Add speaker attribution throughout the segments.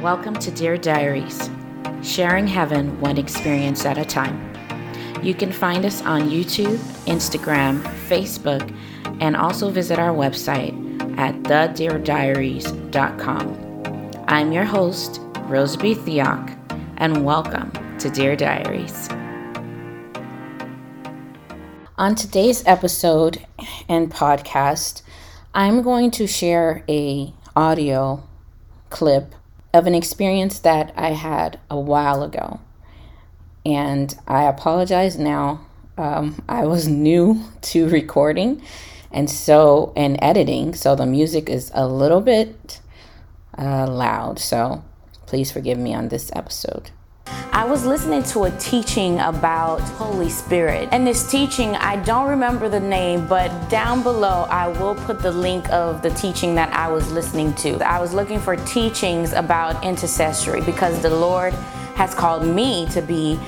Speaker 1: Welcome to Dear Diaries, sharing heaven one experience at a time. You can find us on YouTube, Instagram, Facebook, and also visit our website at thedeardiaries.com. I'm your host, Roserbie Theok, and welcome to Dear Diaries. On today's episode and podcast, I'm going to share a audio clip of an experience that I had a while ago. And I apologize now. Um, I was new to recording and so and editing, so the music is a little bit uh, loud. So please forgive me on this episode.
Speaker 2: Was listening to a teaching about Holy Spirit. And this teaching, I don't remember the name, but down below I will put the link of the teaching that I was listening to. I was looking for teachings about intercessory because the Lord has called me to be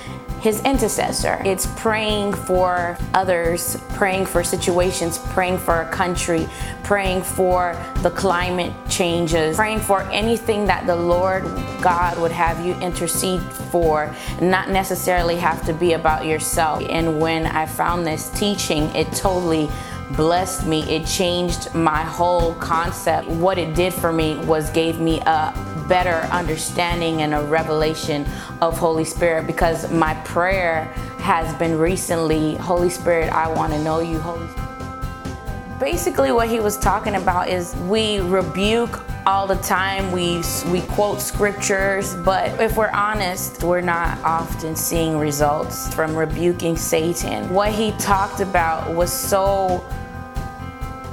Speaker 2: his intercessor. It's praying for others, praying for situations, praying for a country, praying for the climate changes, praying for anything that the Lord God would have you intercede for, not necessarily have to be about yourself. And when I found this teaching, it totally blessed me. It changed my whole concept. What it did for me was gave me a better understanding and a revelation of Holy Spirit because my prayer has been recently, Holy Spirit, I want to know you, Holy Spirit. Basically what he was talking about is we rebuke all the time. We we quote scriptures, but if we're honest, we're not often seeing results from rebuking Satan. What he talked about was so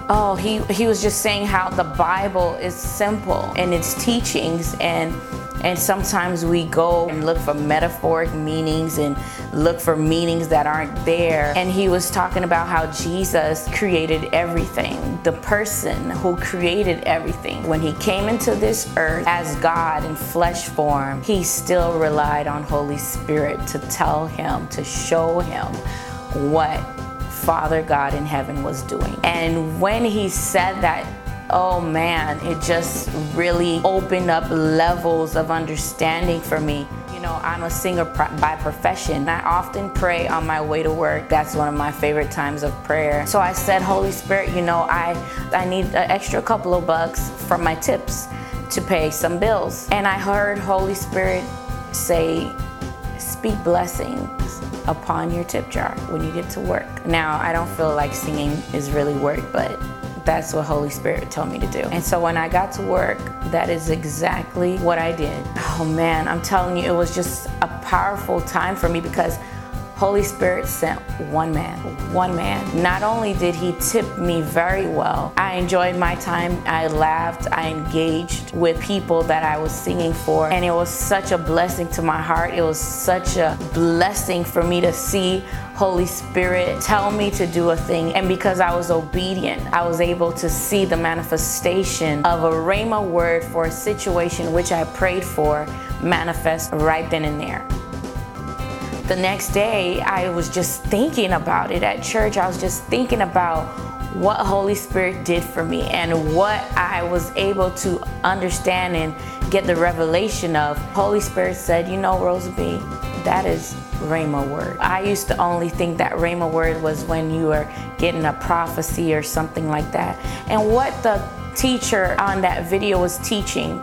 Speaker 2: oh, he, he was just saying how the Bible is simple in its teachings and and sometimes we go and look for metaphoric meanings and look for meanings that aren't there. And he was talking about how Jesus created everything, the person who created everything. When he came into this earth as God in flesh form, he still relied on Holy Spirit to tell him, to show him what Father God in heaven was doing. And when he said that, oh man, it just really opened up levels of understanding for me. You know, I'm a singer by profession. I often pray on my way to work. That's one of my favorite times of prayer. So I said, Holy Spirit, you know, I, I need an extra couple of bucks from my tips to pay some bills. And I heard Holy Spirit say, speak blessings upon your tip jar when you get to work. Now, I don't feel like singing is really work, but that's what Holy Spirit told me to do. And so when I got to work, that is exactly what I did. Oh man, I'm telling you, it was just a powerful time for me because Holy Spirit sent one man, one man. Not only did he tip me very well, I enjoyed my time. I laughed, I engaged with people that I was singing for, and it was such a blessing to my heart. It was such a blessing for me to see Holy Spirit tell me to do a thing. And because I was obedient, I was able to see the manifestation of a Rhema word for a situation which I prayed for manifest right then and there the next day, I was just thinking about it at church. I was just thinking about what Holy Spirit did for me and what I was able to understand and get the revelation of. Holy Spirit said, You know, Roserbie, that is Rhema word. I used to only think that Rhema word was when you were getting a prophecy or something like that. And what the teacher on that video was teaching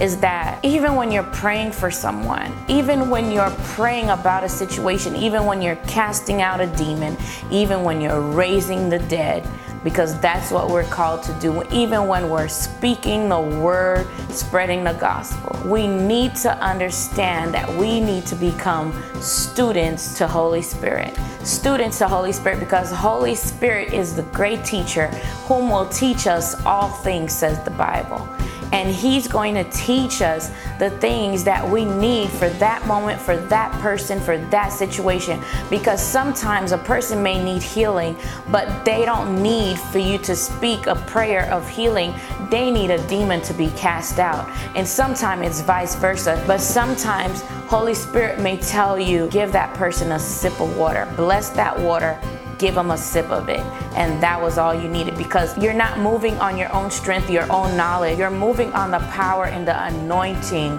Speaker 2: is that even when you're praying for someone, even when you're praying about a situation, even when you're casting out a demon, even when you're raising the dead, because that's what we're called to do, even when we're speaking the word, spreading the gospel, we need to understand that we need to become students to Holy Spirit. Students to Holy Spirit because Holy Spirit is the great teacher whom will teach us all things, says the Bible and He's going to teach us the things that we need for that moment, for that person, for that situation. Because sometimes a person may need healing, but they don't need for you to speak a prayer of healing. They need a demon to be cast out. And sometimes it's vice versa. But sometimes Holy Spirit may tell you, give that person a sip of water, bless that water give them a sip of it. And that was all you needed because you're not moving on your own strength, your own knowledge. You're moving on the power and the anointing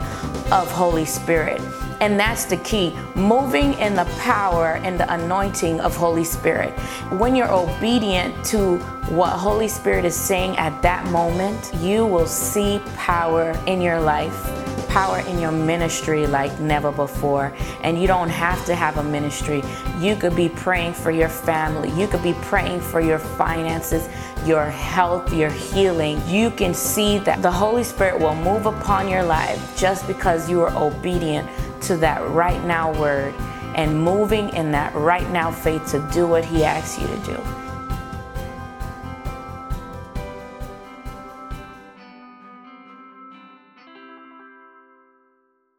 Speaker 2: of Holy Spirit. And that's the key moving in the power and the anointing of Holy Spirit. When you're obedient to what Holy Spirit is saying at that moment, you will see power in your life power in your ministry like never before. And you don't have to have a ministry. You could be praying for your family, you could be praying for your finances, your health, your healing. You can see that the Holy Spirit will move upon your life just because you are obedient to that right now word and moving in that right now faith to do what He asks you to do.